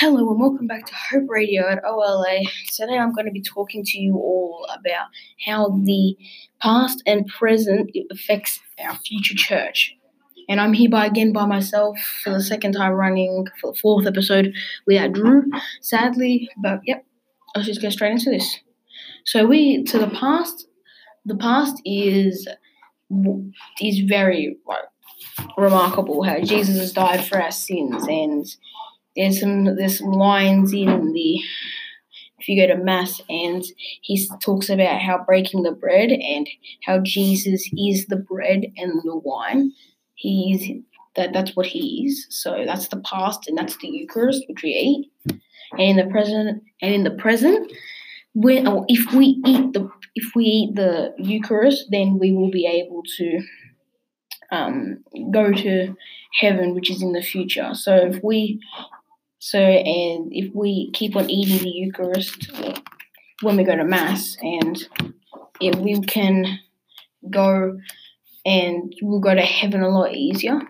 Hello and welcome back to Hope Radio at OLA. Today I'm going to be talking to you all about how the past and present affects our future church. And I'm here by again by myself for the second time running for the fourth episode without Drew, sadly. But yep, let's just get straight into this. So we to the past. The past is is very like remarkable how Jesus has died for our sins and there's some there's some lines in the if you go to mass and he talks about how breaking the bread and how Jesus is the bread and the wine. He's that that's what he is. So that's the past and that's the Eucharist which we eat. And in the present and in the present, when or if we eat the if we eat the Eucharist, then we will be able to um, go to heaven, which is in the future. So if we so, and if we keep on eating the Eucharist when we go to Mass, and if we can go and we'll go to heaven a lot easier